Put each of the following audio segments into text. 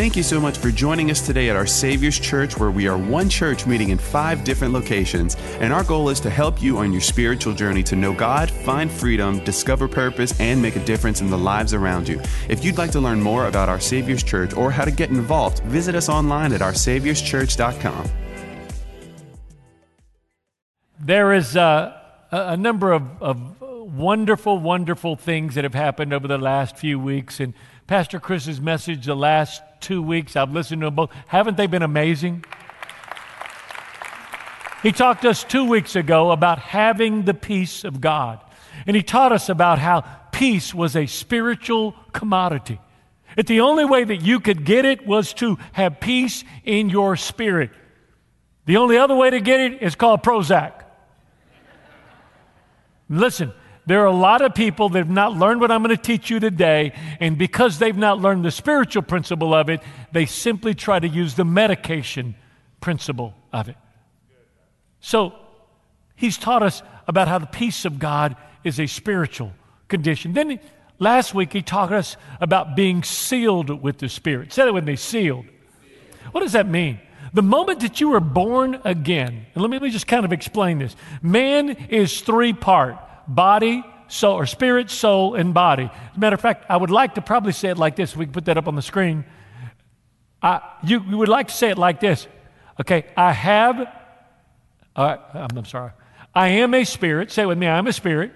Thank you so much for joining us today at our Savior's Church, where we are one church meeting in five different locations. And our goal is to help you on your spiritual journey to know God, find freedom, discover purpose, and make a difference in the lives around you. If you'd like to learn more about our Savior's Church or how to get involved, visit us online at oursaviorschurch.com. There is a, a number of, of wonderful, wonderful things that have happened over the last few weeks. And Pastor Chris's message the last two weeks. I've listened to them both. Haven't they been amazing? He talked to us two weeks ago about having the peace of God. And he taught us about how peace was a spiritual commodity. That the only way that you could get it was to have peace in your spirit. The only other way to get it is called Prozac. Listen, there are a lot of people that have not learned what I'm going to teach you today, and because they've not learned the spiritual principle of it, they simply try to use the medication principle of it. So, he's taught us about how the peace of God is a spiritual condition. Then last week he taught us about being sealed with the Spirit. Say it with me sealed. What does that mean? The moment that you were born again, and let me, let me just kind of explain this man is three part body, soul, or spirit, soul, and body. As a matter of fact, I would like to probably say it like this. We can put that up on the screen. I, you, you would like to say it like this. Okay, I have, uh, I'm, I'm sorry. I am a spirit. Say it with me, I am a spirit.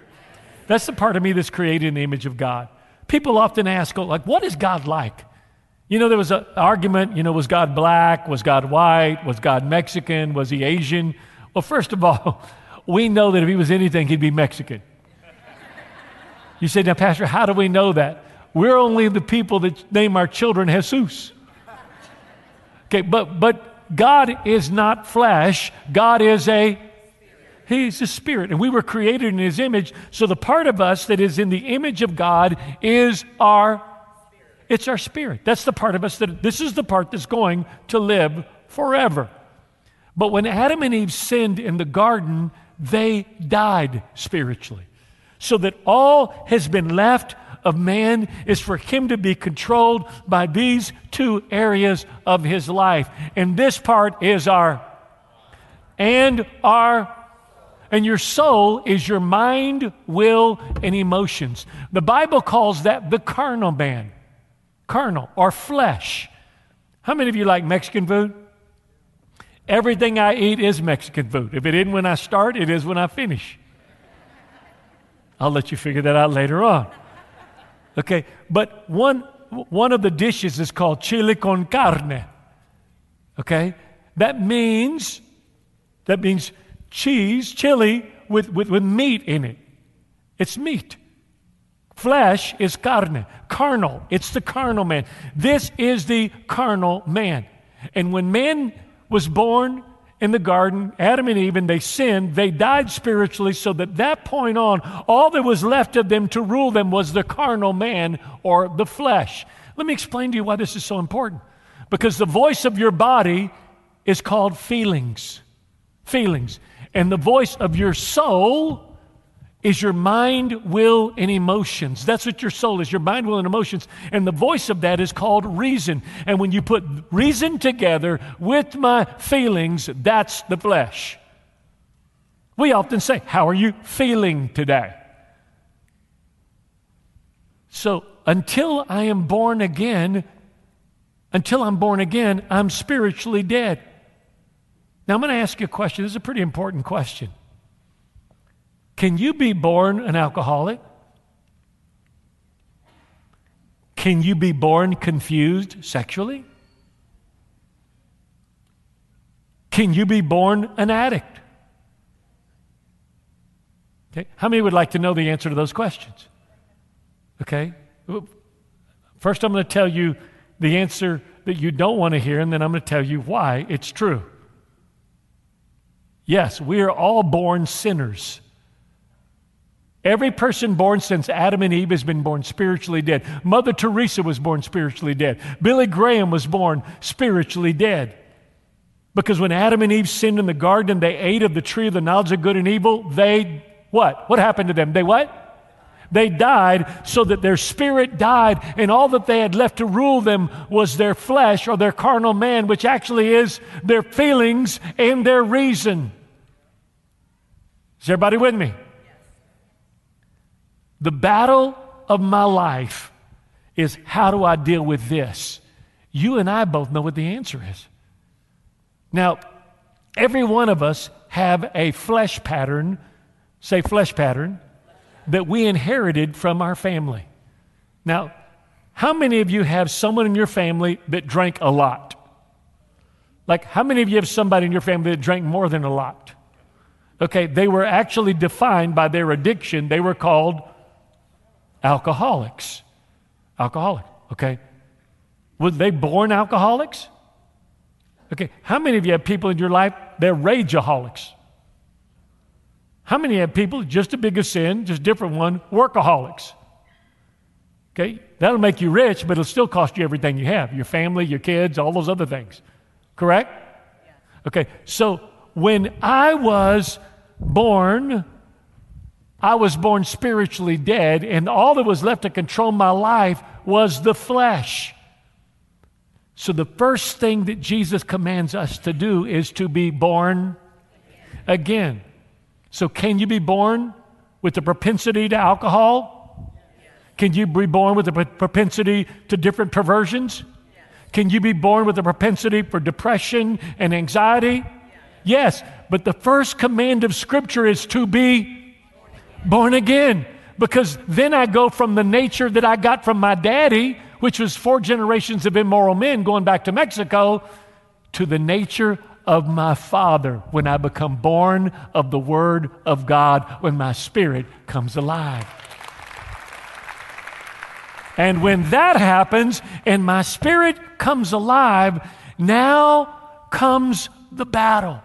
That's the part of me that's created in the image of God. People often ask, like, what is God like? You know, there was an argument, you know, was God black? Was God white? Was God Mexican? Was he Asian? Well, first of all, we know that if he was anything, he'd be Mexican. You say, now, Pastor, how do we know that? We're only the people that name our children Jesus. Okay, but, but God is not flesh, God is a He's a spirit, and we were created in His image. So the part of us that is in the image of God is our it's our spirit. That's the part of us that this is the part that's going to live forever. But when Adam and Eve sinned in the garden, they died spiritually. So that all has been left of man is for him to be controlled by these two areas of his life. And this part is our, and our, and your soul is your mind, will, and emotions. The Bible calls that the carnal man, carnal or flesh. How many of you like Mexican food? Everything I eat is Mexican food. If it isn't when I start, it is when I finish. I'll let you figure that out later on. Okay, but one, one of the dishes is called chile con carne. Okay, that means that means cheese, chili with, with, with meat in it. It's meat. Flesh is carne, carnal. It's the carnal man. This is the carnal man. And when man was born in the garden, Adam and Eve, and they sinned, they died spiritually, so that that point on, all that was left of them to rule them was the carnal man or the flesh. Let me explain to you why this is so important. Because the voice of your body is called feelings. Feelings. And the voice of your soul is your mind, will, and emotions. That's what your soul is your mind, will, and emotions. And the voice of that is called reason. And when you put reason together with my feelings, that's the flesh. We often say, How are you feeling today? So until I am born again, until I'm born again, I'm spiritually dead. Now I'm going to ask you a question. This is a pretty important question. Can you be born an alcoholic? Can you be born confused sexually? Can you be born an addict? Okay. How many would like to know the answer to those questions? Okay. First, I'm going to tell you the answer that you don't want to hear, and then I'm going to tell you why it's true. Yes, we are all born sinners. Every person born since Adam and Eve has been born spiritually dead. Mother Teresa was born spiritually dead. Billy Graham was born spiritually dead. Because when Adam and Eve sinned in the garden, they ate of the tree of the knowledge of good and evil. They, what? What happened to them? They what? They died so that their spirit died, and all that they had left to rule them was their flesh or their carnal man, which actually is their feelings and their reason. Is everybody with me? The battle of my life is how do I deal with this? You and I both know what the answer is. Now, every one of us have a flesh pattern, say flesh pattern, that we inherited from our family. Now, how many of you have someone in your family that drank a lot? Like, how many of you have somebody in your family that drank more than a lot? Okay, they were actually defined by their addiction. They were called alcoholics. Alcoholic, okay? Were they born alcoholics? Okay, how many of you have people in your life, they're rageaholics? How many have people, just a bigger sin, just different one, workaholics? Okay, that'll make you rich, but it'll still cost you everything you have your family, your kids, all those other things. Correct? Okay, so when I was born, I was born spiritually dead, and all that was left to control my life was the flesh. So, the first thing that Jesus commands us to do is to be born again. So, can you be born with the propensity to alcohol? Can you be born with the propensity to different perversions? Can you be born with a propensity for depression and anxiety? Yes, but the first command of Scripture is to be born again. Because then I go from the nature that I got from my daddy, which was four generations of immoral men going back to Mexico, to the nature of my Father when I become born of the Word of God, when my spirit comes alive. And when that happens and my spirit comes alive, now comes the battle.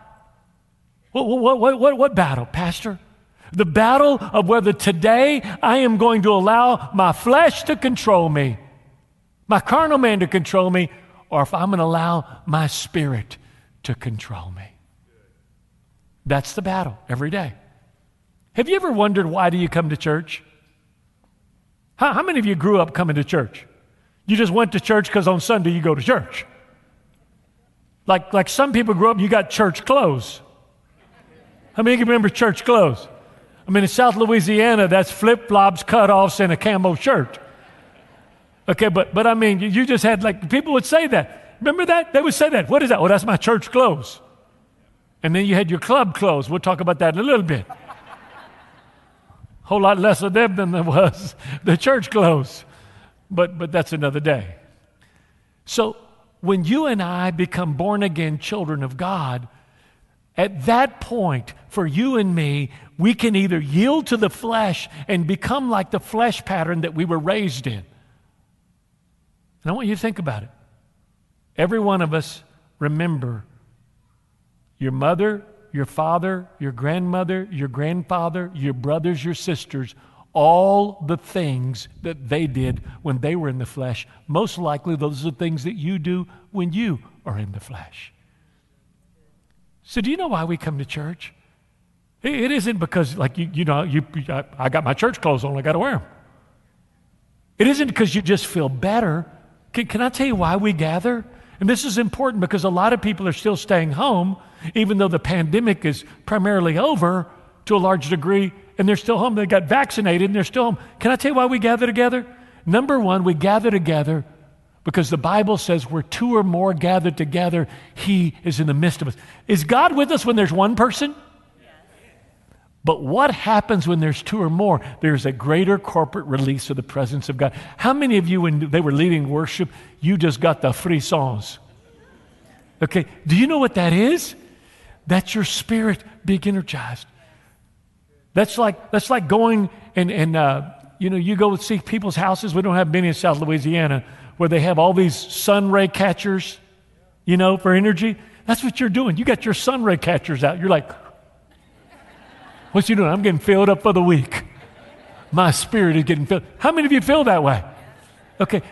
What, what, what, what, what battle, Pastor? The battle of whether today I am going to allow my flesh to control me, my carnal man to control me, or if I'm going to allow my spirit to control me. That's the battle every day. Have you ever wondered why do you come to church? How, how many of you grew up coming to church? You just went to church because on Sunday you go to church. Like, like some people grew up, you got church clothes. How many of you remember church clothes? I mean, in South Louisiana, that's flip flops, cutoffs, and a camo shirt. Okay, but, but I mean, you just had like, people would say that. Remember that? They would say that. What is that? Oh, that's my church clothes. And then you had your club clothes. We'll talk about that in a little bit. Whole lot less of them than there was the church clothes. But, but that's another day. So when you and I become born again children of God, at that point, for you and me, we can either yield to the flesh and become like the flesh pattern that we were raised in. And I want you to think about it. Every one of us, remember your mother, your father, your grandmother, your grandfather, your brothers, your sisters, all the things that they did when they were in the flesh. Most likely, those are the things that you do when you are in the flesh. So, do you know why we come to church? It isn't because, like, you, you know, you, I got my church clothes on, I got to wear them. It isn't because you just feel better. Can, can I tell you why we gather? And this is important because a lot of people are still staying home, even though the pandemic is primarily over to a large degree, and they're still home. They got vaccinated and they're still home. Can I tell you why we gather together? Number one, we gather together because the Bible says where two or more gathered together, He is in the midst of us. Is God with us when there's one person? But what happens when there's two or more? There's a greater corporate release of the presence of God. How many of you, when they were leading worship, you just got the frissons? Okay, do you know what that is? That's your spirit being energized. That's like, that's like going and, and uh, you know, you go see people's houses. We don't have many in South Louisiana where they have all these sun ray catchers, you know, for energy. That's what you're doing. You got your sun ray catchers out. You're like, What's you doing? I'm getting filled up for the week. My spirit is getting filled. How many of you feel that way? Okay.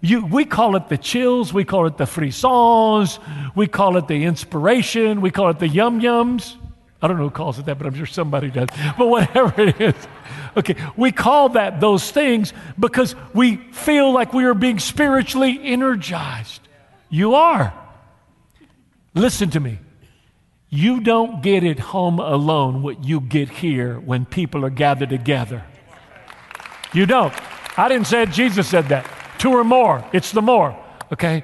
You, we call it the chills, we call it the frissons, we call it the inspiration, we call it the yum yums. I don't know who calls it that, but I'm sure somebody does. But whatever it is, okay, we call that those things because we feel like we are being spiritually energized. You are. Listen to me. You don't get at home alone what you get here when people are gathered together. You don't. I didn't say it, Jesus said that. Two or more, it's the more. Okay?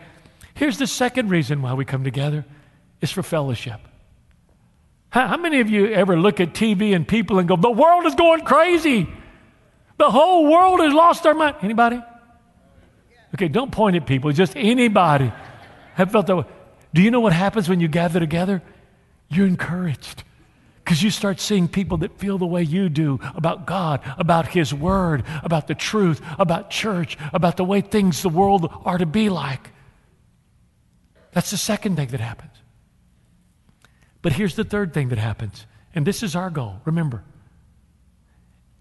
Here's the second reason why we come together it's for fellowship. How, how many of you ever look at TV and people and go, the world is going crazy? The whole world has lost their mind. Anybody? Okay, don't point at people, just anybody. Have felt that way. Do you know what happens when you gather together? You're encouraged because you start seeing people that feel the way you do about God, about His Word, about the truth, about church, about the way things the world are to be like. That's the second thing that happens. But here's the third thing that happens, and this is our goal, remember,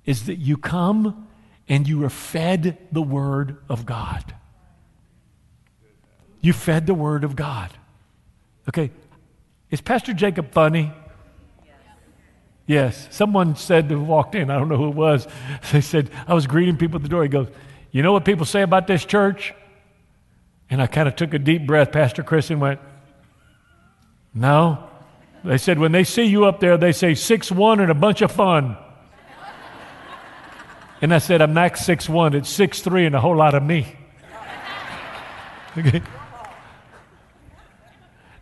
is that you come and you are fed the Word of God. You fed the Word of God. Okay, is Pastor Jacob funny? Yes. Someone said who walked in, I don't know who it was. They said, I was greeting people at the door. He goes, You know what people say about this church? And I kind of took a deep breath, Pastor Chris, and went, No. They said, When they see you up there, they say six one and a bunch of fun. and I said, I'm not six one, it's six three and a whole lot of me. okay.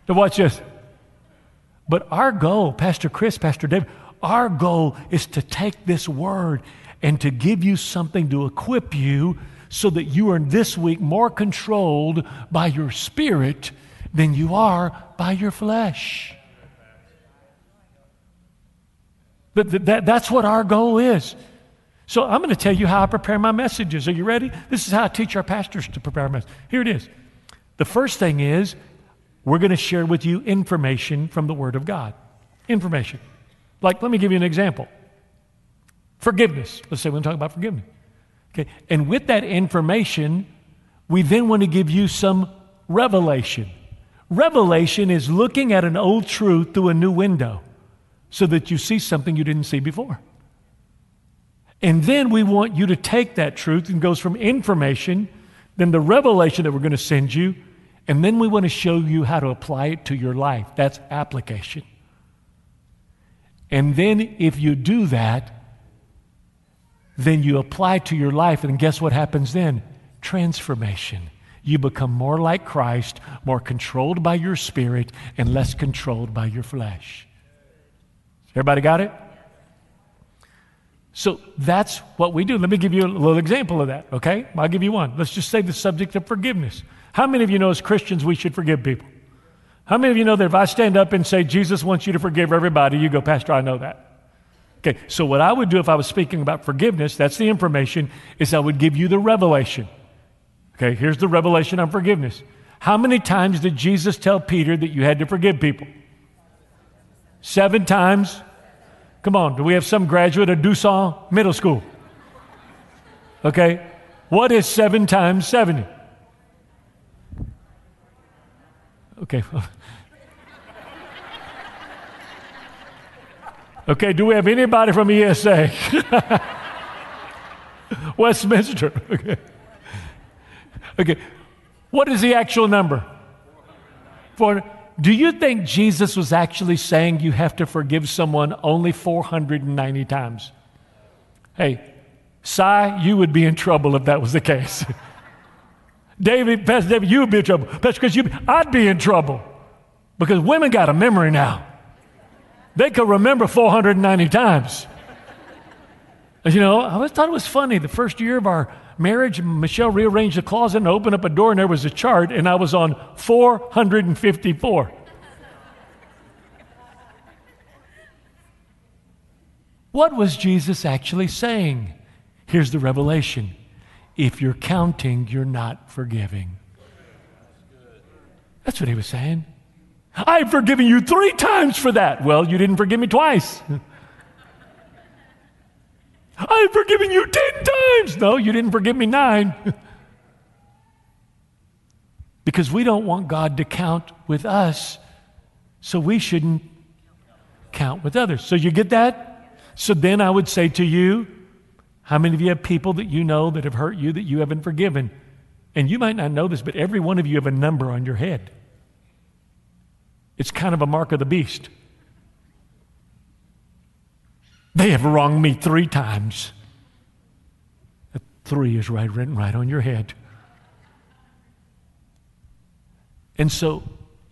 Now watch this. But our goal, Pastor Chris, Pastor David, our goal is to take this word and to give you something to equip you so that you are this week more controlled by your spirit than you are by your flesh. That, that, that's what our goal is. So I'm going to tell you how I prepare my messages. Are you ready? This is how I teach our pastors to prepare messages. Here it is. The first thing is we're going to share with you information from the Word of God. Information. Like, let me give you an example forgiveness. Let's say we're going to talk about forgiveness. Okay. And with that information, we then want to give you some revelation. Revelation is looking at an old truth through a new window so that you see something you didn't see before. And then we want you to take that truth and goes from information, then the revelation that we're going to send you, and then we want to show you how to apply it to your life. That's application. And then if you do that, then you apply to your life, and guess what happens then? Transformation. You become more like Christ, more controlled by your spirit, and less controlled by your flesh. Everybody got it? So that's what we do. Let me give you a little example of that, okay? I'll give you one. Let's just say the subject of forgiveness. How many of you know as Christians we should forgive people? How many of you know that if I stand up and say, Jesus wants you to forgive everybody, you go, Pastor, I know that. Okay, so what I would do if I was speaking about forgiveness, that's the information, is I would give you the revelation. Okay, here's the revelation on forgiveness. How many times did Jesus tell Peter that you had to forgive people? Seven times. Come on, do we have some graduate of Dusson Middle School? Okay, what is seven times 70? Okay. okay, do we have anybody from ESA? Westminster. Okay. Okay. What is the actual number? For do you think Jesus was actually saying you have to forgive someone only 490 times? Hey, Cy, you would be in trouble if that was the case. David, Pastor David, you would be in trouble. Pastor Chris, you, I'd be in trouble because women got a memory now. They could remember 490 times. You know, I always thought it was funny. The first year of our marriage, Michelle rearranged the closet and opened up a door, and there was a chart, and I was on 454. what was Jesus actually saying? Here's the revelation if you're counting, you're not forgiving. That's what he was saying. I've forgiven you three times for that. Well, you didn't forgive me twice. I've forgiven you ten times. No, you didn't forgive me nine. because we don't want God to count with us, so we shouldn't count with others. So you get that? So then I would say to you, how many of you have people that you know that have hurt you that you haven't forgiven? And you might not know this, but every one of you have a number on your head. It's kind of a mark of the beast. They have wronged me three times. A three is right written right on your head. And so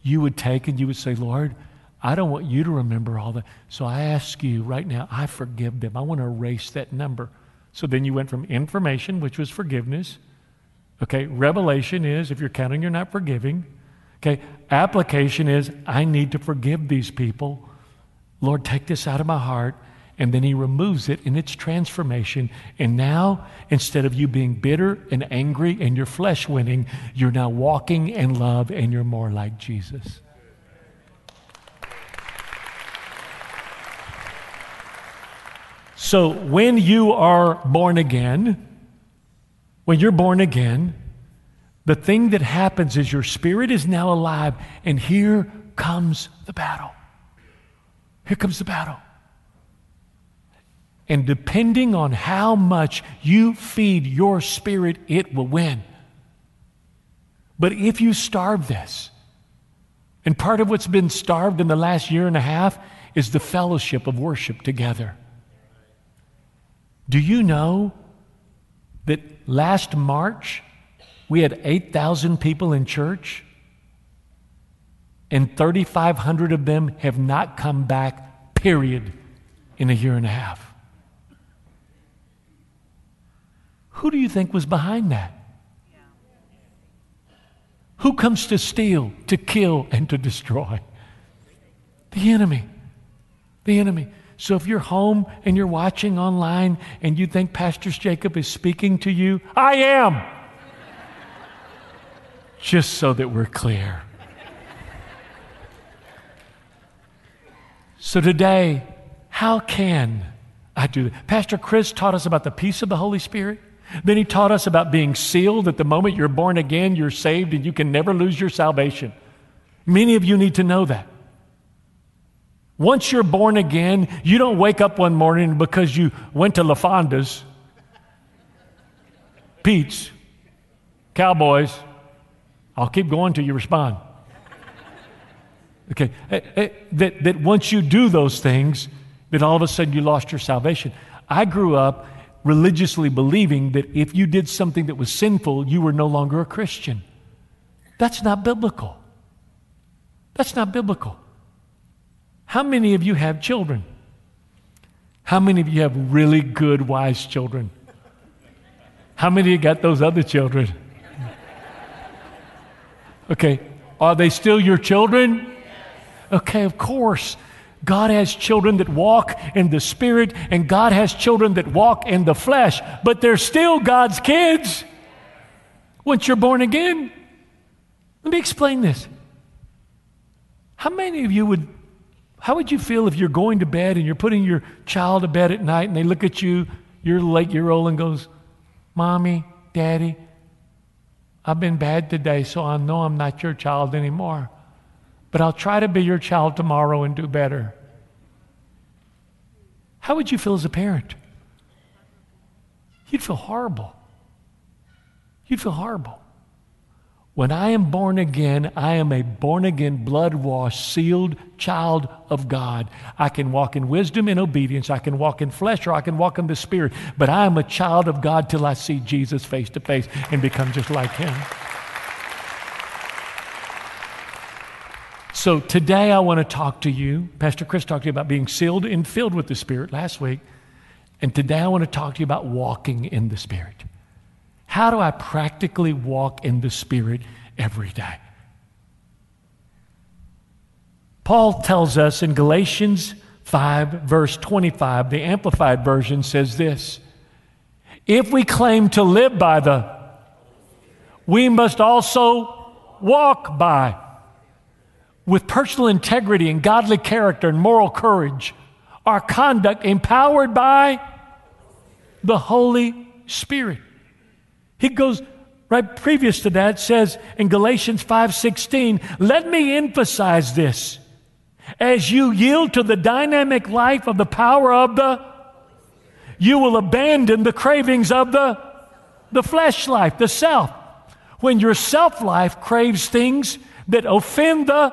you would take and you would say, Lord, I don't want you to remember all that. So I ask you right now, I forgive them. I want to erase that number. So then you went from information, which was forgiveness. Okay, revelation is if you're counting, you're not forgiving. Okay, application is I need to forgive these people. Lord, take this out of my heart. And then he removes it in its transformation. And now, instead of you being bitter and angry and your flesh winning, you're now walking in love and you're more like Jesus. So when you are born again, when you're born again, the thing that happens is your spirit is now alive, and here comes the battle. Here comes the battle. And depending on how much you feed your spirit, it will win. But if you starve this, and part of what's been starved in the last year and a half is the fellowship of worship together. Do you know that last March we had 8,000 people in church and 3,500 of them have not come back, period, in a year and a half? Who do you think was behind that? Who comes to steal, to kill, and to destroy? The enemy. The enemy. So if you're home and you're watching online and you think Pastor Jacob is speaking to you, I am. Just so that we're clear. So today, how can I do that? Pastor Chris taught us about the peace of the Holy Spirit. Then he taught us about being sealed. At the moment you're born again, you're saved, and you can never lose your salvation. Many of you need to know that. Once you're born again, you don't wake up one morning because you went to LaFonda's, Pete's, Cowboys. I'll keep going till you respond. Okay, eh, eh, that, that once you do those things, that all of a sudden you lost your salvation. I grew up religiously believing that if you did something that was sinful, you were no longer a Christian. That's not biblical. That's not biblical. How many of you have children? How many of you have really good, wise children? How many of you got those other children? Okay, are they still your children? Okay, of course. God has children that walk in the Spirit, and God has children that walk in the flesh, but they're still God's kids once you're born again. Let me explain this. How many of you would, how would you feel if you're going to bed and you're putting your child to bed at night and they look at you, your late year old, and goes, Mommy, Daddy, I've been bad today, so I know I'm not your child anymore but I'll try to be your child tomorrow and do better. How would you feel as a parent? You'd feel horrible. You'd feel horrible. When I am born again, I am a born again, blood washed, sealed child of God. I can walk in wisdom and obedience. I can walk in flesh or I can walk in the spirit. But I am a child of God till I see Jesus face to face and become just like him. So today I want to talk to you. Pastor Chris talked to you about being sealed and filled with the Spirit last week. And today I want to talk to you about walking in the Spirit. How do I practically walk in the Spirit every day? Paul tells us in Galatians 5, verse 25, the Amplified Version says this If we claim to live by the, we must also walk by with personal integrity and godly character and moral courage, our conduct empowered by the Holy Spirit. He goes right previous to that says in Galatians 5:16, let me emphasize this. As you yield to the dynamic life of the power of the, you will abandon the cravings of the, the flesh life, the self. When your self life craves things that offend the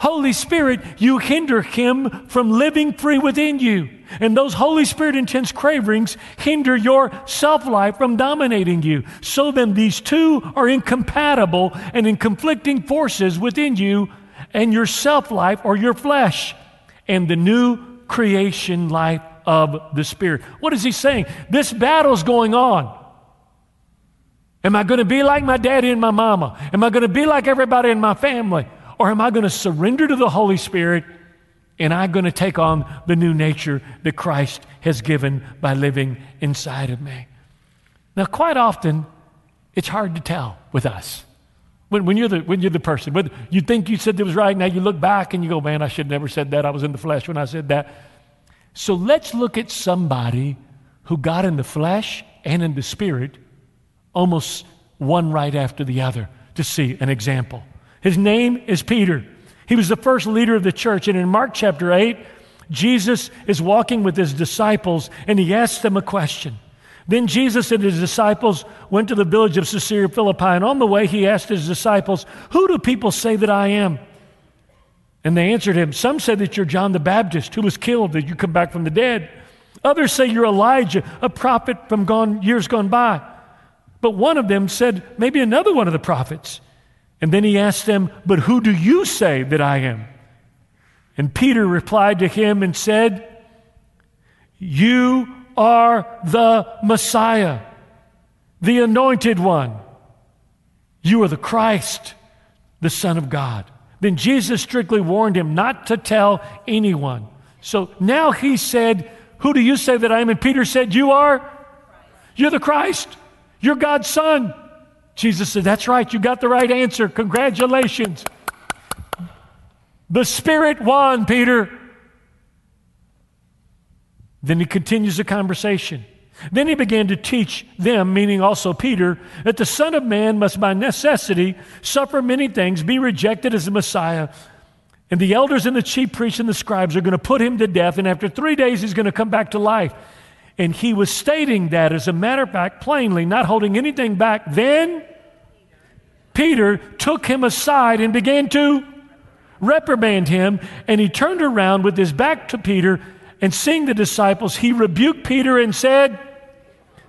Holy Spirit, you hinder Him from living free within you. And those Holy Spirit intense cravings hinder your self life from dominating you. So then, these two are incompatible and in conflicting forces within you and your self life or your flesh and the new creation life of the Spirit. What is he saying? This battle's going on. Am I going to be like my daddy and my mama? Am I going to be like everybody in my family? Or am I going to surrender to the Holy Spirit and I'm going to take on the new nature that Christ has given by living inside of me? Now, quite often, it's hard to tell with us. When, when, you're the, when you're the person, whether you think you said it was right, now you look back and you go, man, I should never said that. I was in the flesh when I said that. So let's look at somebody who got in the flesh and in the spirit almost one right after the other to see an example. His name is Peter. He was the first leader of the church. And in Mark chapter 8, Jesus is walking with his disciples and he asks them a question. Then Jesus and his disciples went to the village of Caesarea Philippi, and on the way he asked his disciples, Who do people say that I am? And they answered him, Some said that you're John the Baptist, who was killed, that you come back from the dead. Others say you're Elijah, a prophet from gone, years gone by. But one of them said, Maybe another one of the prophets. And then he asked them, But who do you say that I am? And Peter replied to him and said, You are the Messiah, the anointed one. You are the Christ, the Son of God. Then Jesus strictly warned him not to tell anyone. So now he said, Who do you say that I am? And Peter said, You are? You're the Christ. You're God's Son. Jesus said, That's right, you got the right answer. Congratulations. The Spirit won, Peter. Then he continues the conversation. Then he began to teach them, meaning also Peter, that the Son of Man must by necessity suffer many things, be rejected as the Messiah. And the elders and the chief priests and the scribes are going to put him to death, and after three days he's going to come back to life. And he was stating that, as a matter of fact, plainly, not holding anything back. Then Peter took him aside and began to reprimand him, and he turned around with his back to Peter, and seeing the disciples, he rebuked Peter and said,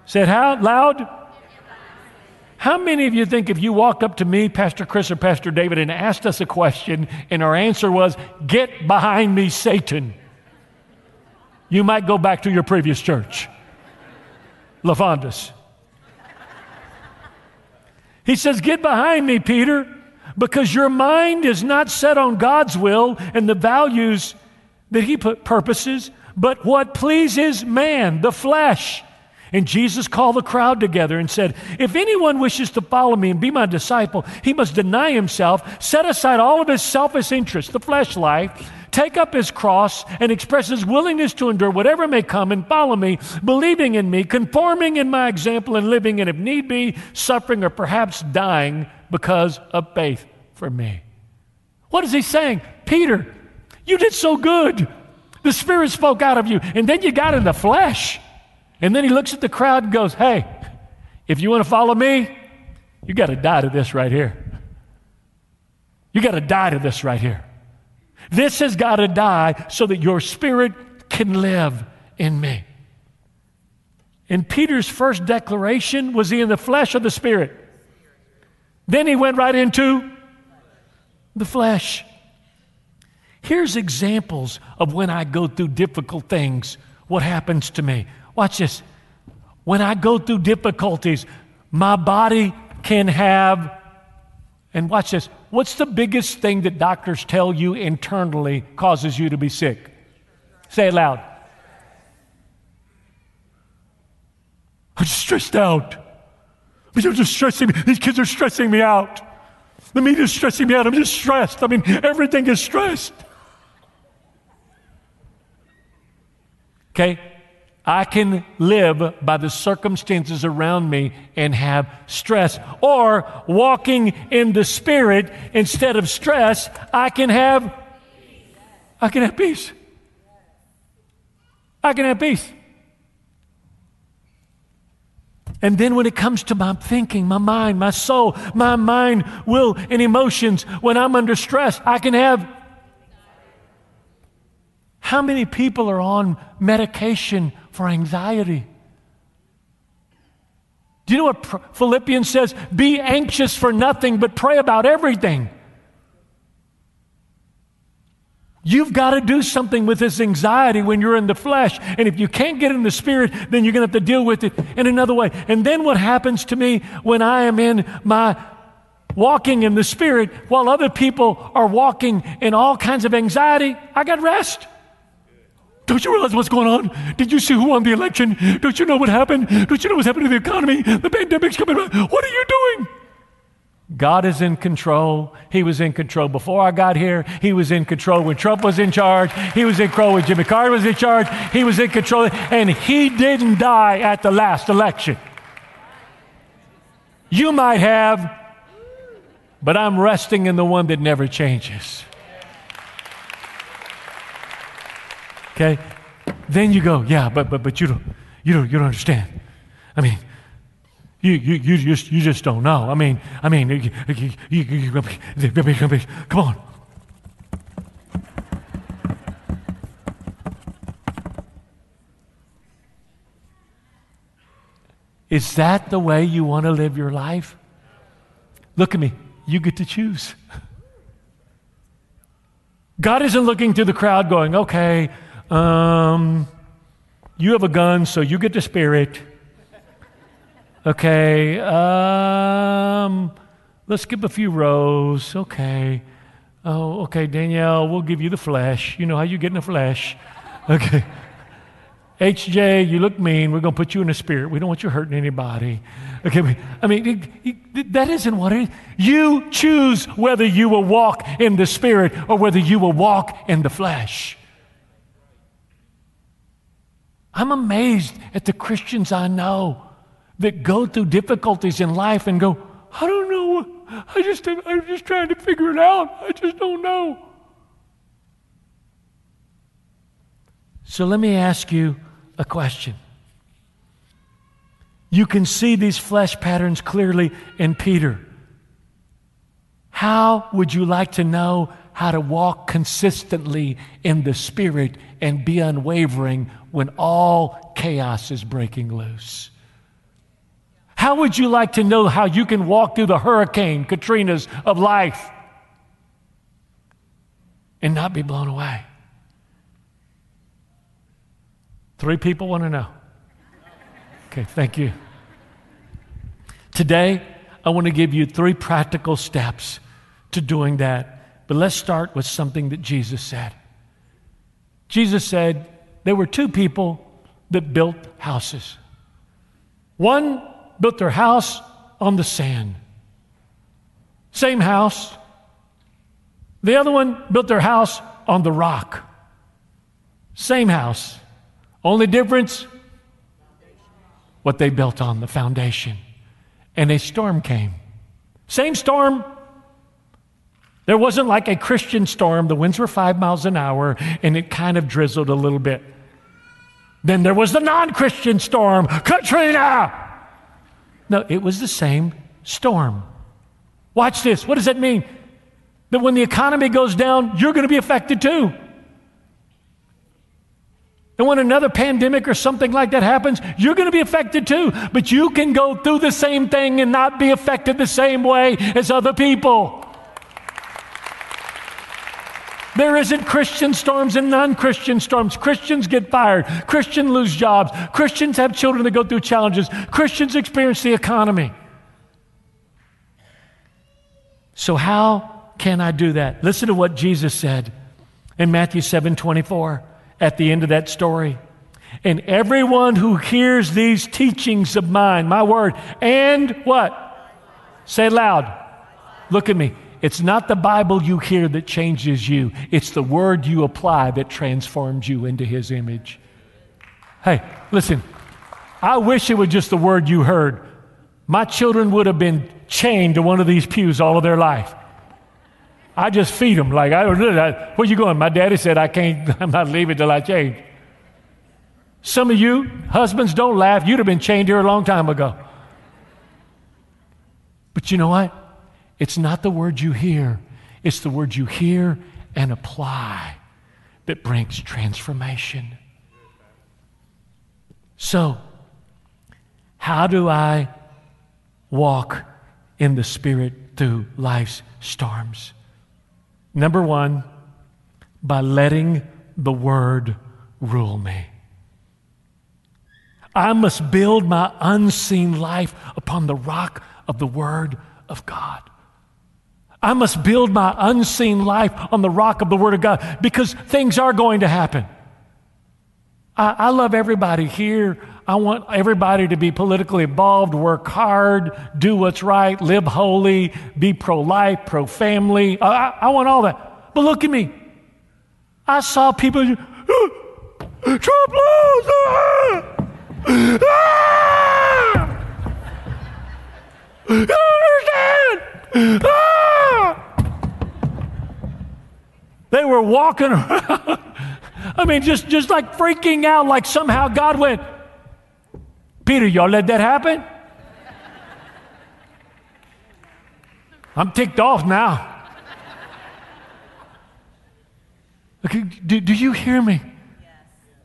said how loud? How many of you think if you walked up to me, Pastor Chris or Pastor David, and asked us a question, and our answer was, Get behind me, Satan, you might go back to your previous church? Lavandus. He says, Get behind me, Peter, because your mind is not set on God's will and the values that He put purposes, but what pleases man, the flesh. And Jesus called the crowd together and said, If anyone wishes to follow me and be my disciple, he must deny himself, set aside all of his selfish interests, the flesh life, take up his cross, and express his willingness to endure whatever may come and follow me, believing in me, conforming in my example, and living, and if need be, suffering or perhaps dying because of faith for me. What is he saying? Peter, you did so good. The Spirit spoke out of you, and then you got in the flesh. And then he looks at the crowd and goes, Hey, if you want to follow me, you got to die to this right here. You got to die to this right here. This has got to die so that your spirit can live in me. And Peter's first declaration was he in the flesh or the spirit? Then he went right into the flesh. Here's examples of when I go through difficult things, what happens to me. Watch this. When I go through difficulties, my body can have, and watch this. What's the biggest thing that doctors tell you internally causes you to be sick? Say it loud. I'm stressed out. They're just stressing me. These kids are stressing me out. The media's stressing me out. I'm just stressed. I mean, everything is stressed. Okay? I can live by the circumstances around me and have stress. Or walking in the Spirit, instead of stress, I can have I can have peace. I can have peace. And then when it comes to my thinking, my mind, my soul, my mind, will, and emotions, when I'm under stress, I can have. How many people are on medication for anxiety? Do you know what Philippians says? Be anxious for nothing, but pray about everything. You've got to do something with this anxiety when you're in the flesh. And if you can't get in the spirit, then you're going to have to deal with it in another way. And then what happens to me when I am in my walking in the spirit while other people are walking in all kinds of anxiety? I got rest. Don't you realize what's going on? Did you see who won the election? Don't you know what happened? Don't you know what's happening to the economy? The pandemic's coming. What are you doing? God is in control. He was in control before I got here. He was in control when Trump was in charge. He was in control when Jimmy Carter was in charge. He was in control. And he didn't die at the last election. You might have, but I'm resting in the one that never changes. Okay? Then you go, yeah, but but but you don't you don't you don't understand. I mean, you, you, you, just, you just don't know. I mean, I mean, you, you, you, come on. Is that the way you want to live your life? Look at me. You get to choose. God isn't looking through the crowd going, okay, um, you have a gun, so you get the spirit. Okay, um, let's skip a few rows. Okay. Oh, okay, Danielle, we'll give you the flesh. You know how you get in the flesh. Okay. HJ, you look mean. We're going to put you in the spirit. We don't want you hurting anybody. Okay, I mean, it, it, that isn't what it is. You choose whether you will walk in the spirit or whether you will walk in the flesh. I'm amazed at the Christians I know that go through difficulties in life and go, I don't know. I just, I'm just trying to figure it out. I just don't know. So let me ask you a question. You can see these flesh patterns clearly in Peter. How would you like to know how to walk consistently in the Spirit and be unwavering when all chaos is breaking loose? How would you like to know how you can walk through the hurricane, Katrina's of life, and not be blown away? Three people want to know. Okay, thank you. Today, I want to give you three practical steps to doing that. But let's start with something that Jesus said. Jesus said there were two people that built houses. One built their house on the sand. Same house. The other one built their house on the rock. Same house. Only difference? What they built on, the foundation. And a storm came. Same storm. There wasn't like a Christian storm. The winds were five miles an hour and it kind of drizzled a little bit. Then there was the non Christian storm, Katrina. No, it was the same storm. Watch this. What does that mean? That when the economy goes down, you're going to be affected too. And when another pandemic or something like that happens, you're going to be affected too. But you can go through the same thing and not be affected the same way as other people. There isn't Christian storms and non Christian storms. Christians get fired. Christians lose jobs. Christians have children that go through challenges. Christians experience the economy. So, how can I do that? Listen to what Jesus said in Matthew 7 24 at the end of that story. And everyone who hears these teachings of mine, my word, and what? Say loud. Look at me. It's not the Bible you hear that changes you, it's the word you apply that transforms you into His image. Hey, listen, I wish it was just the word you heard. My children would have been chained to one of these pews all of their life. I just feed them. Like, I, I, where you going? My daddy said I can't, I'm not leaving till I change. Some of you, husbands, don't laugh. You'd have been chained here a long time ago. But you know what? It's not the word you hear, it's the word you hear and apply that brings transformation. So, how do I walk in the Spirit through life's storms? Number one, by letting the Word rule me. I must build my unseen life upon the rock of the Word of God. I must build my unseen life on the rock of the Word of God because things are going to happen. I, I love everybody here. I want everybody to be politically involved, work hard, do what's right, live holy, be pro life, pro family. I, I, want all that. But look at me. I saw people, Trump lose! Ah! You understand? Ah! They were walking around. I mean, just, just like freaking out, like somehow God went, Peter, y'all let that happen? I'm ticked off now. Okay, do, do you hear me?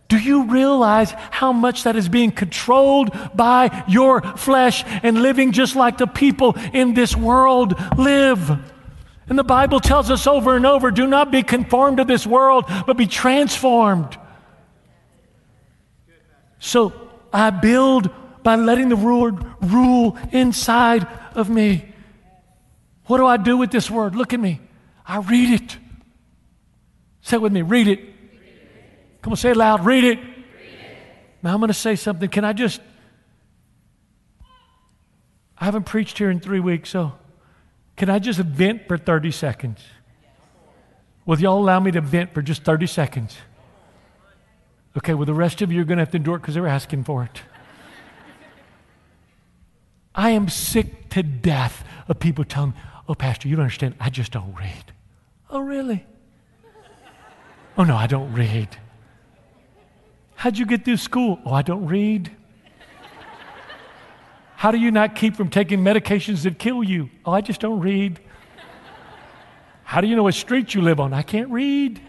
Do you realize how much that is being controlled by your flesh and living just like the people in this world live? And the Bible tells us over and over do not be conformed to this world, but be transformed. So I build by letting the Lord rule inside of me. What do I do with this word? Look at me. I read it. Say it with me read it. Come on, say it loud. Read it. Now I'm going to say something. Can I just. I haven't preached here in three weeks, so can I just vent for 30 seconds? Will y'all allow me to vent for just 30 seconds? Okay, well, the rest of you are going to have to endure it because they're asking for it. I am sick to death of people telling me, oh, Pastor, you don't understand. I just don't read. Oh, really? Oh, no, I don't read. How'd you get through school? Oh, I don't read. How do you not keep from taking medications that kill you? Oh, I just don't read. How do you know what street you live on? I can't read.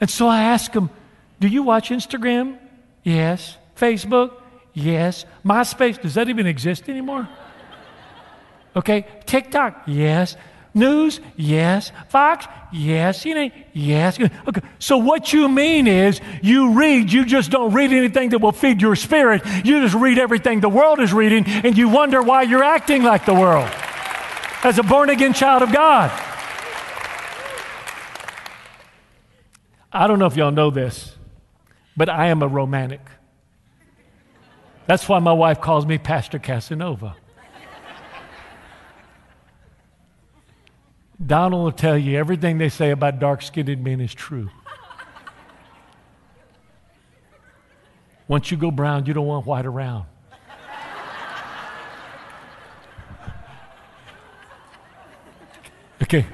And so I ask them, Do you watch Instagram? Yes. Facebook? Yes. MySpace? Does that even exist anymore? Okay. TikTok? Yes. News? Yes. Fox? Yes. You know, yes. Okay. So what you mean is you read, you just don't read anything that will feed your spirit. You just read everything the world is reading and you wonder why you're acting like the world as a born again child of God. I don't know if y'all know this, but I am a romantic. That's why my wife calls me Pastor Casanova. Donald will tell you everything they say about dark skinned men is true. Once you go brown, you don't want white around. Okay.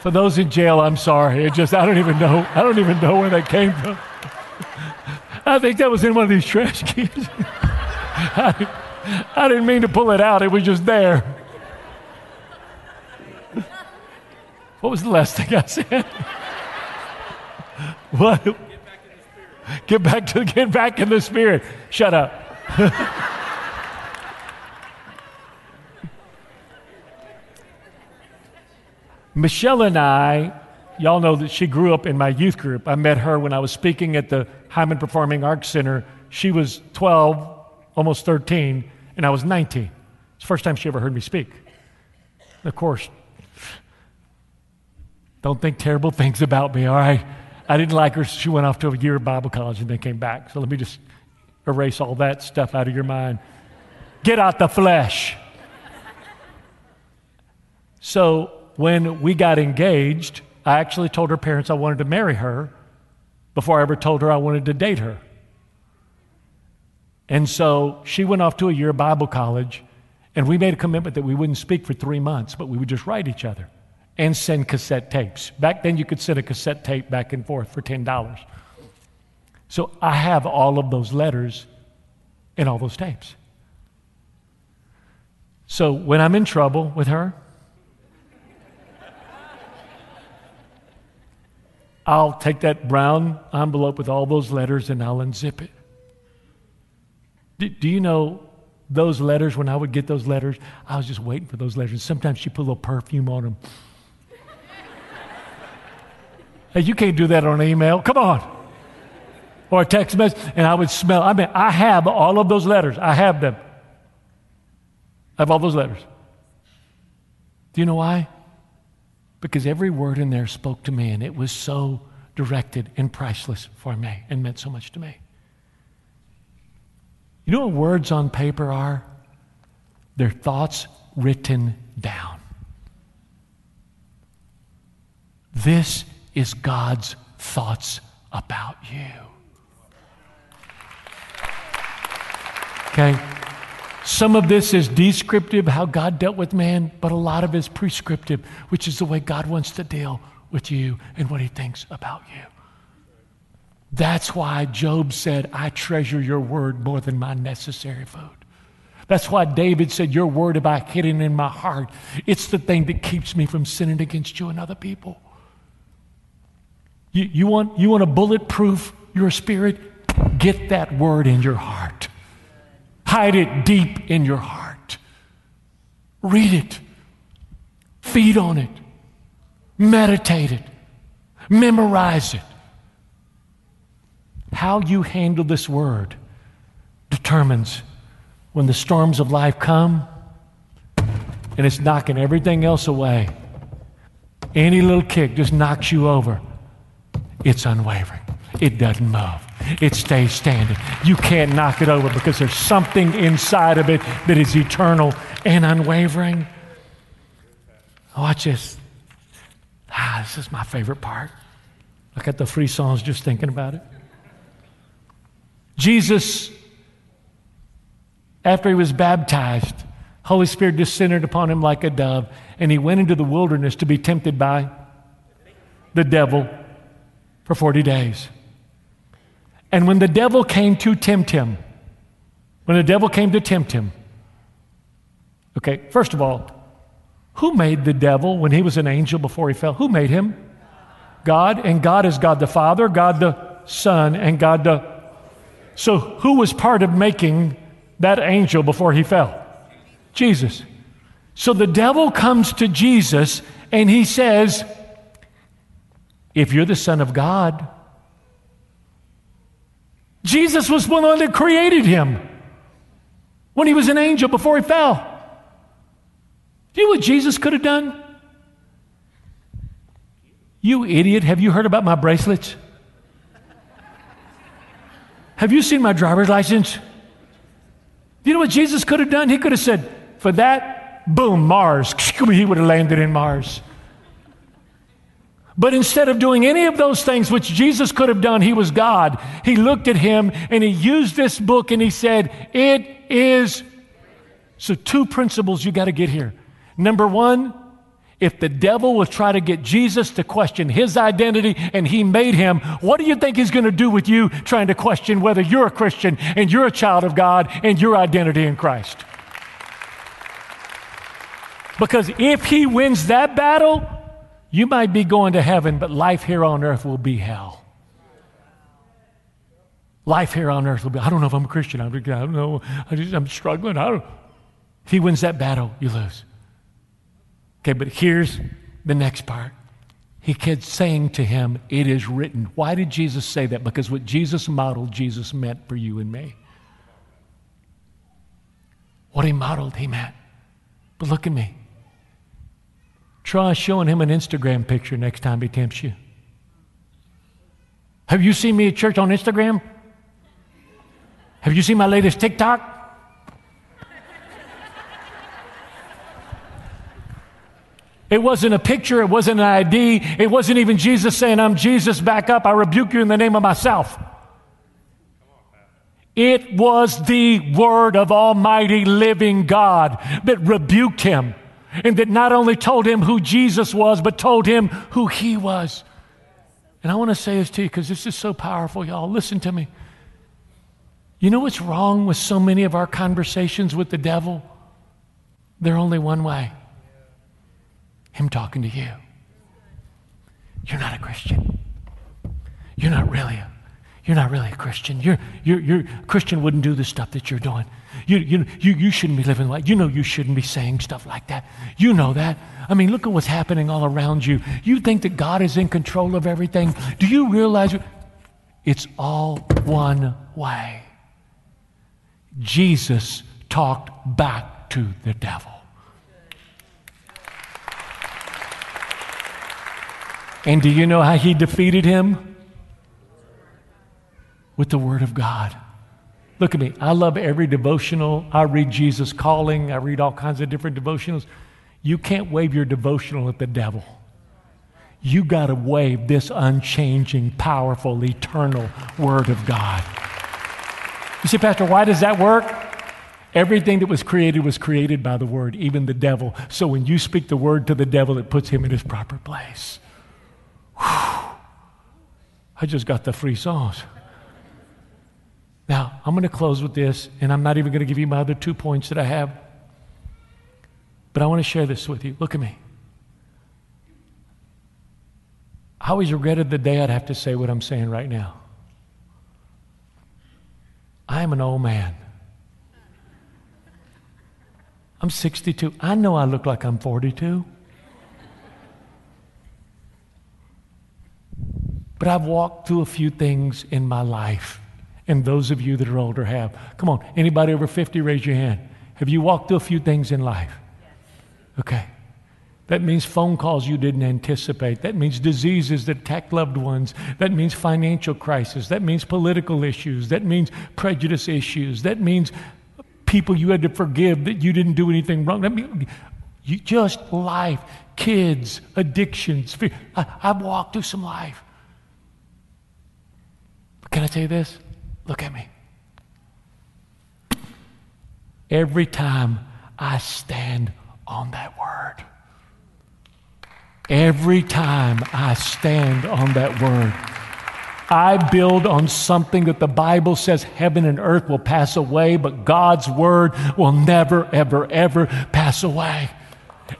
For those in jail, I'm sorry. It just I don't even know. I don't even know where that came from. I think that was in one of these trash cans. I didn't mean to pull it out, it was just there. What was the last thing I said? what? Get back to the get back in the spirit. Shut up. Michelle and I, y'all know that she grew up in my youth group. I met her when I was speaking at the Heymann Performing Arts Center. She was 12, almost 13, and I was 19. It's the first time she ever heard me speak. And of course, don't think terrible things about me, all right? I didn't like her. She went off to a year of Bible college and then came back. So let me just erase all that stuff out of your mind. Get out the flesh. So when we got engaged, I actually told her parents I wanted to marry her before I ever told her I wanted to date her. And so she went off to a year of Bible college, And we made a commitment that we wouldn't speak for three months, but we would just write each other and send cassette tapes. Back then, you could send a cassette tape back and forth for $10. So I have all of those letters and all those tapes. So when I'm in trouble with her, I'll take that brown envelope with all those letters and I'll unzip it. Do, do, you know those letters, when I would get those letters, I was just waiting for those letters. Sometimes she put a little perfume on them. hey, you can't do that on email. Come on. Or a text message. And I would smell. I mean, I have all of those letters. I have them. I have all those letters. Do you know why? Because every word in there spoke to me, and it was so directed and priceless for me and meant so much to me. You know what words on paper are? They're thoughts written down. This is God's thoughts about you. Okay? Some of this is descriptive, how God dealt with man, but a lot of it is prescriptive, which is the way God wants to deal with you and what he thinks about you. That's why Job said, I treasure your word more than my necessary food. That's why David said, Your word have I hidden in my heart. It's the thing that keeps me from sinning against you and other people. You, you, want, you want a bulletproof your spirit? Get that word in your heart. Hide it deep in your heart. Read it. Feed on it. Meditate it. Memorize it. How you handle this word determines when the storms of life come and it's knocking everything else away. Any little kick just knocks you over. It's unwavering. It doesn't move. It stays standing. You can't knock it over because there's something inside of it that is eternal and unwavering. Watch this. Ah, this is my favorite part. Look at the free songs just thinking about it. Jesus, after he was baptized, Holy Spirit descended upon him like a dove, and he went into the wilderness to be tempted by the devil for 40 days. And when the devil came to tempt him, when the devil came to tempt him, okay, first of all, who made the devil when he was an angel before he fell? Who made him? God, and God is God the Father, God the Son, and God the so, who was part of making that angel before he fell? Jesus. So the devil comes to Jesus and he says, If you're the Son of God, Jesus was the one that created him when he was an angel before he fell. Do you know what Jesus could have done? You idiot, have you heard about my bracelets? Have you seen my driver's license? You know what Jesus could have done? He could have said, For that, boom, Mars. He would have landed in Mars. But instead of doing any of those things which Jesus could have done, he was God. He looked at him and he used this book and he said, It is. So, two principles you got to get here. Number one, if the devil was try to get Jesus to question his identity and he made him, what do you think he's going to do with you trying to question whether you're a Christian and you're a child of God and your identity in Christ? Because if he wins that battle, you might be going to heaven, but life here on earth will be hell. Life here on earth will be, I don't know if I'm a Christian. I don't know. I am struggling. I don't. If he wins that battle, you lose. Okay, but here's the next part. He kept saying to him, It is written. Why did Jesus say that? Because what Jesus modeled, Jesus meant for you and me. What he modeled, he meant. But look at me. Try showing him an Instagram picture next time he tempts you. Have you seen me at church on Instagram? Have you seen my latest TikTok? It wasn't a picture, it wasn't an ID, it wasn't even Jesus saying, I'm Jesus, back up, I rebuke you in the name of myself. It was the word of Almighty living God that rebuked him and that not only told him who Jesus was, but told him who he was. And I want to say this to you because this is so powerful, y'all. Listen to me. You know what's wrong with so many of our conversations with the devil? They're only one way Him talking to you. You're not a Christian. You're not really a, you're not really a Christian. You're, you're, you're, Christian wouldn't do the stuff that you're doing. You, you, you, you shouldn't be living like, you know you shouldn't be saying stuff like that. You know that. I mean, look at what's happening all around you. You think that God is in control of everything. Do you realize it's all one way? Jesus talked back to the devil. And do you know how he defeated him? With the Word of God. Look at me. I love every devotional. I read Jesus Calling, I read all kinds of different devotionals. You can't wave your devotional at the devil. You got to wave this unchanging, powerful, eternal Word of God. You see, Pastor, why does that work? Everything that was created was created by the Word, even the devil. So when you speak the Word to the devil, it puts him in his proper place. I just got the free sauce. Now, I'm going to close with this, and I'm not even going to give you my other two points that I have. But I want to share this with you. Look at me. I always regretted the day I'd have to say what I'm saying right now. I am an old man. I'm 62. I know I look like I'm 42. But I've walked through a few things in my life, and those of you that are older have. Come on, anybody over 50, raise your hand. Have you walked through a few things in life? Okay. That means phone calls you didn't anticipate. That means diseases that attack loved ones. That means financial crisis. That means political issues. That means prejudice issues. That means people you had to forgive that you didn't do anything wrong. That means you, just life, kids, addictions. I, I've walked through some life. Can I tell you this? Look at me. Every time I stand on that word. Every time I stand on that word, I build on something that the Bible says heaven and earth will pass away, but God's word will never, ever, ever pass away.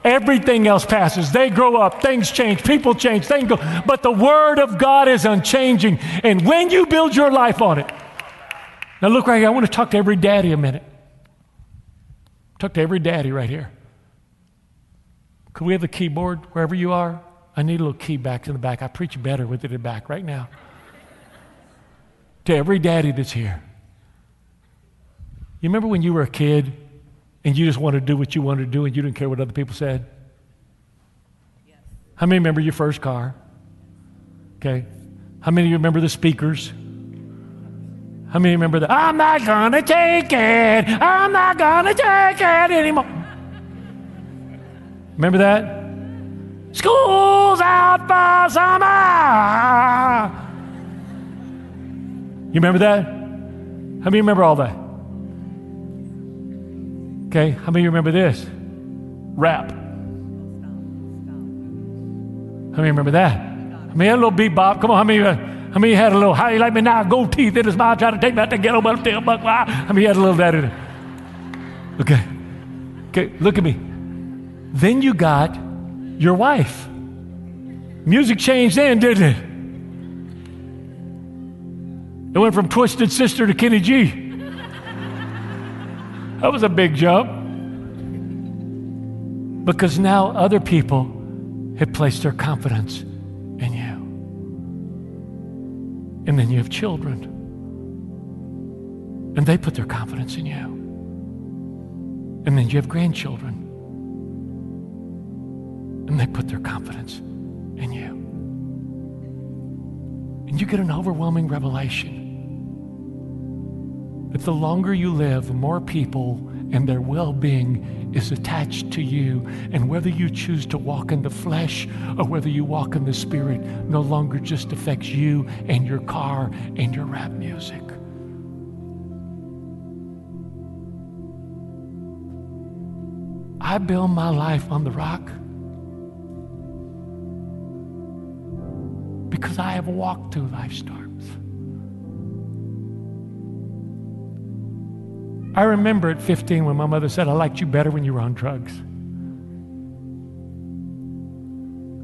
Everything else passes. They grow up, things change, people change, things go. But the word of God is unchanging. And when you build your life on it, now look right here. I want to talk to every daddy a minute. Talk to every daddy right here. Could we have the keyboard wherever you are? I need a little key back in the back. I preach better with it in the back right now. to every daddy that's here. You remember when you were a kid and you just wanted to do what you wanted to do and you didn't care what other people said? Yes. How many remember your first car? Okay. How many of you remember the speakers? How many remember the I'm not gonna take it, I'm not gonna take it anymore? Remember that? School's out for summer. You remember that? How many remember all that? Okay, how many you remember this? Rap. How many remember that? I mean, a little bebop? Come on, how many? Uh, how many had a little? How you like me now? Gold teeth in his mouth, trying to take me out the ghetto, but still buck. How many had a little that in it? Okay, okay, look at me. Then you got your wife. Music changed then, didn't it? It went from Twisted Sister to Kenny G. That was a big jump. Because now other people have placed their confidence in you. And then you have children. And they put their confidence in you. And then you have grandchildren and they put their confidence in you. And you get an overwhelming revelation that the longer you live, more people and their well being is attached to you. And whether you choose to walk in the flesh or whether you walk in the spirit no longer just affects you and your car and your rap music. I build my life on the rock because I have walked through life's storms. I remember at 15 when my mother said, I liked you better when you were on drugs.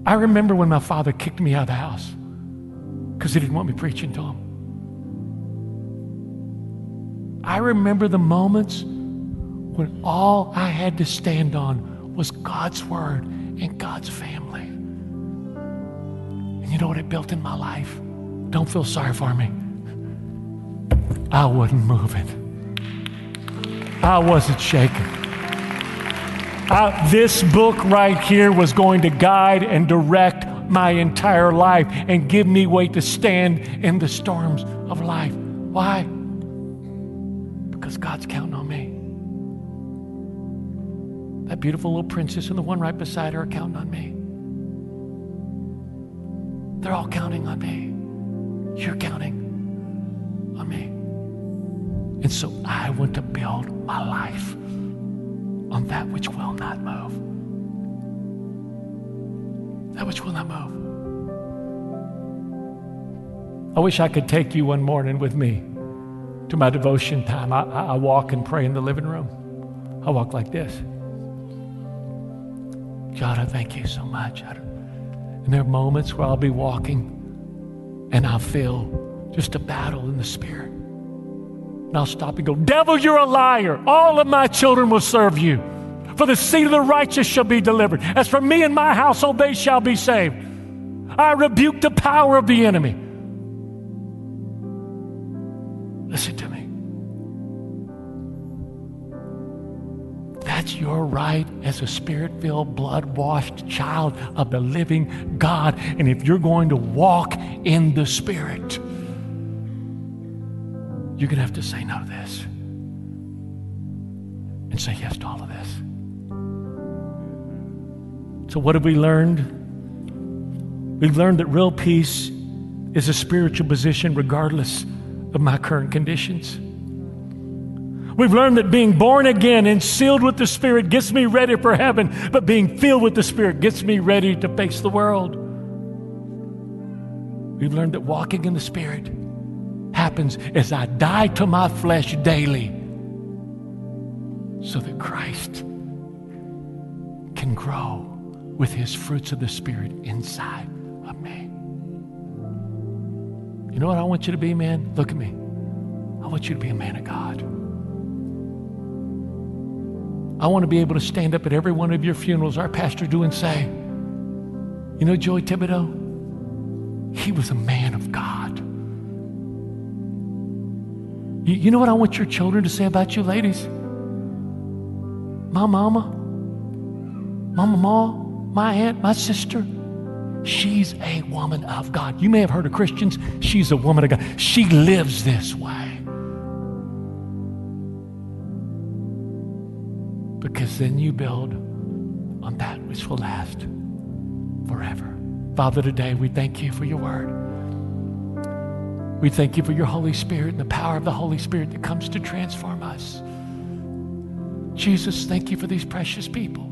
I remember when my father kicked me out of the house because he didn't want me preaching to him. I remember the moments when all I had to stand on was God's word and God's family. And you know what it built in my life? Don't feel sorry for me. I wasn't moving. I wasn't shaken. I, this book right here was going to guide and direct my entire life and give me weight to stand in the storms of life. Why? Because God's counting on me. That beautiful little princess and the one right beside her are counting on me. They're all counting on me. You're counting on me. And so I want to build my life on that which will not move. That which will not move. I wish I could take you one morning with me to my devotion time. I, I walk and pray in the living room. I walk like this. God, I thank you so much. And there are moments where I'll be walking and I'll feel just a battle in the spirit. And I'll stop and go, Devil, you're a liar. All of my children will serve you. For the seed of the righteous shall be delivered. As for me and my household, they shall be saved. I rebuke the power of the enemy. Listen to me. That's your right as a spirit filled, blood washed child of the living God. And if you're going to walk in the Spirit, you're going to have to say no to this and say yes to all of this. So, what have we learned? We've learned that real peace is a spiritual position regardless of my current conditions. We've learned that being born again and sealed with the Spirit gets me ready for heaven, but being filled with the Spirit gets me ready to face the world. We've learned that walking in the Spirit happens as I die to my flesh daily so that Christ can grow with his fruits of the Spirit inside of me. You know what I want you to be, man? Look at me. I want you to be a man of God. I want to be able to stand up at every one of your funerals, our pastor do, and say, You know, Joey Thibodeau, he was a man of God. You, you know what I want your children to say about you, ladies? My mama, my mama, my aunt, my sister, she's a woman of God. You may have heard of Christians, she's a woman of God. She lives this way. Because then you build on that which will last forever. Father, today we thank you for your word. We thank you for your Holy Spirit and the power of the Holy Spirit that comes to transform us. Jesus, thank you for these precious people.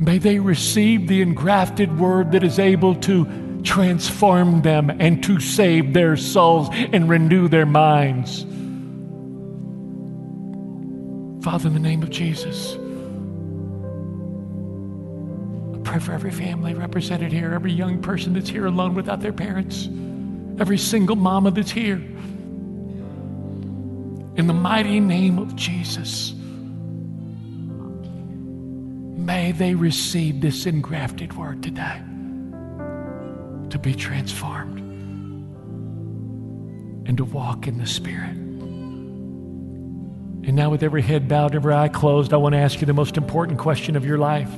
May they receive the engrafted word that is able to transform them and to save their souls and renew their minds. Father, in the name of Jesus, for every family represented here, every young person that's here alone without their parents, every single mama that's here. In the mighty name of Jesus, may they receive this engrafted word today to be transformed and to walk in the Spirit. And now, with every head bowed, every eye closed, I want to ask you the most important question of your life.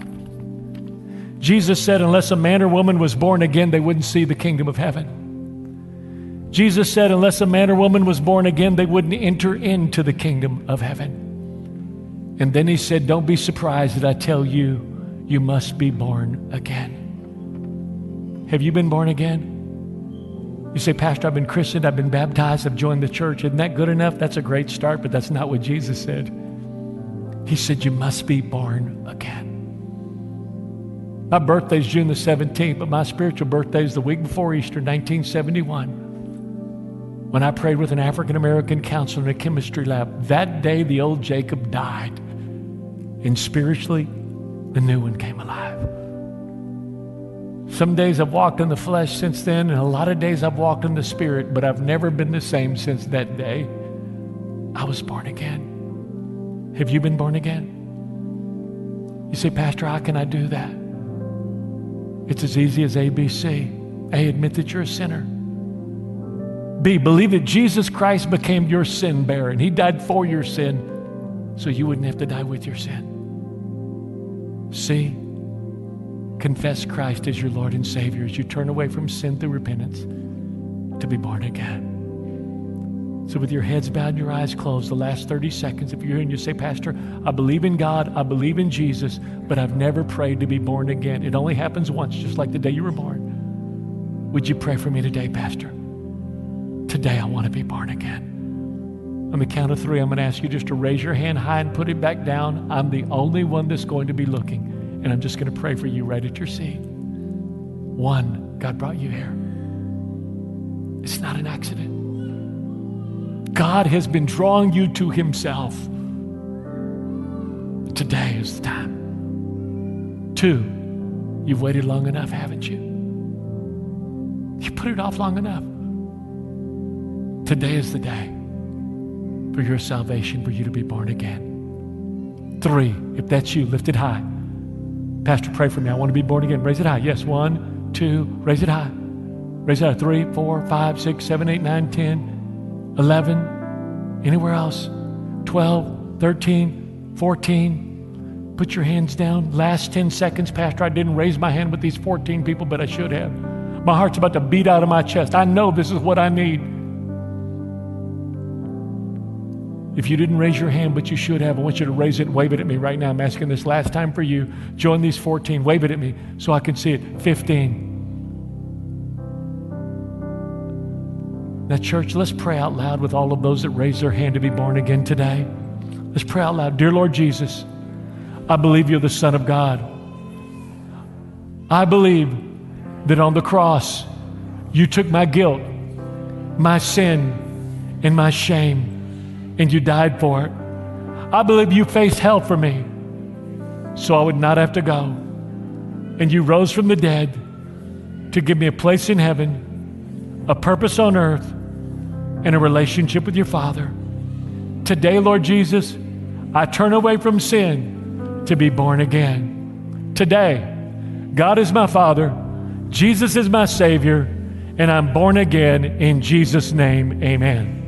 Jesus said, unless a man or woman was born again, they wouldn't see the kingdom of heaven. Jesus said, unless a man or woman was born again, they wouldn't enter into the kingdom of heaven. And then he said, Don't be surprised that I tell you, you must be born again. Have you been born again? You say, Pastor, I've been christened, I've been baptized, I've joined the church. Isn't that good enough? That's a great start, but that's not what Jesus said. He said, You must be born again. My birthday's June the 17th, but my spiritual birthday is the week before Easter, 1971, when I prayed with an African American counselor in a chemistry lab. That day, the old Jacob died, and spiritually, the new one came alive. Some days I've walked in the flesh since then, and a lot of days I've walked in the spirit, but I've never been the same since that day. I was born again. Have you been born again? You say, Pastor, how can I do that? It's as easy as ABC. A, admit that you're a sinner. B, believe that Jesus Christ became your sin bearer and he died for your sin so you wouldn't have to die with your sin. C, confess Christ as your Lord and Savior as you turn away from sin through repentance to be born again. So, with your heads bowed and your eyes closed, the last 30 seconds, if you're here and you say, Pastor, I believe in God, I believe in Jesus, but I've never prayed to be born again. It only happens once, just like the day you were born. Would you pray for me today, Pastor? Today, I want to be born again. On the count of three, I'm going to ask you just to raise your hand high and put it back down. I'm the only one that's going to be looking, and I'm just going to pray for you right at your seat. One, God brought you here. It's not an accident. God has been drawing you to Himself. Today is the time. Two, you've waited long enough, haven't you? You put it off long enough. Today is the day for your salvation, for you to be born again. Three, if that's you, lift it high. Pastor, pray for me. I want to be born again. Raise it high. Yes, one, two, raise it high. Raise it high. Three, four, five, six, seven, eight, nine, ten. 11, anywhere else, 12, 13, 14. Put your hands down. Last 10 seconds, Pastor, I didn't raise my hand with these 14 people, but I should have. My heart's about to beat out of my chest. I know this is what I need. If you didn't raise your hand, but you should have, I want you to raise it and wave it at me right now. I'm asking this last time for you. Join these 14. Wave it at me so I can see it. 15. Now, church, let's pray out loud with all of those that raise their hand to be born again today. Let's pray out loud. Dear Lord Jesus, I believe you're the Son of God. I believe that on the cross, you took my guilt, my sin, and my shame, and you died for it. I believe you faced hell for me so I would not have to go. And you rose from the dead to give me a place in heaven, a purpose on earth, and a relationship with your Father. Today, Lord Jesus, I turn away from sin to be born again. Today, God is my Father, Jesus is my Savior, and I'm born again in Jesus' name. Amen.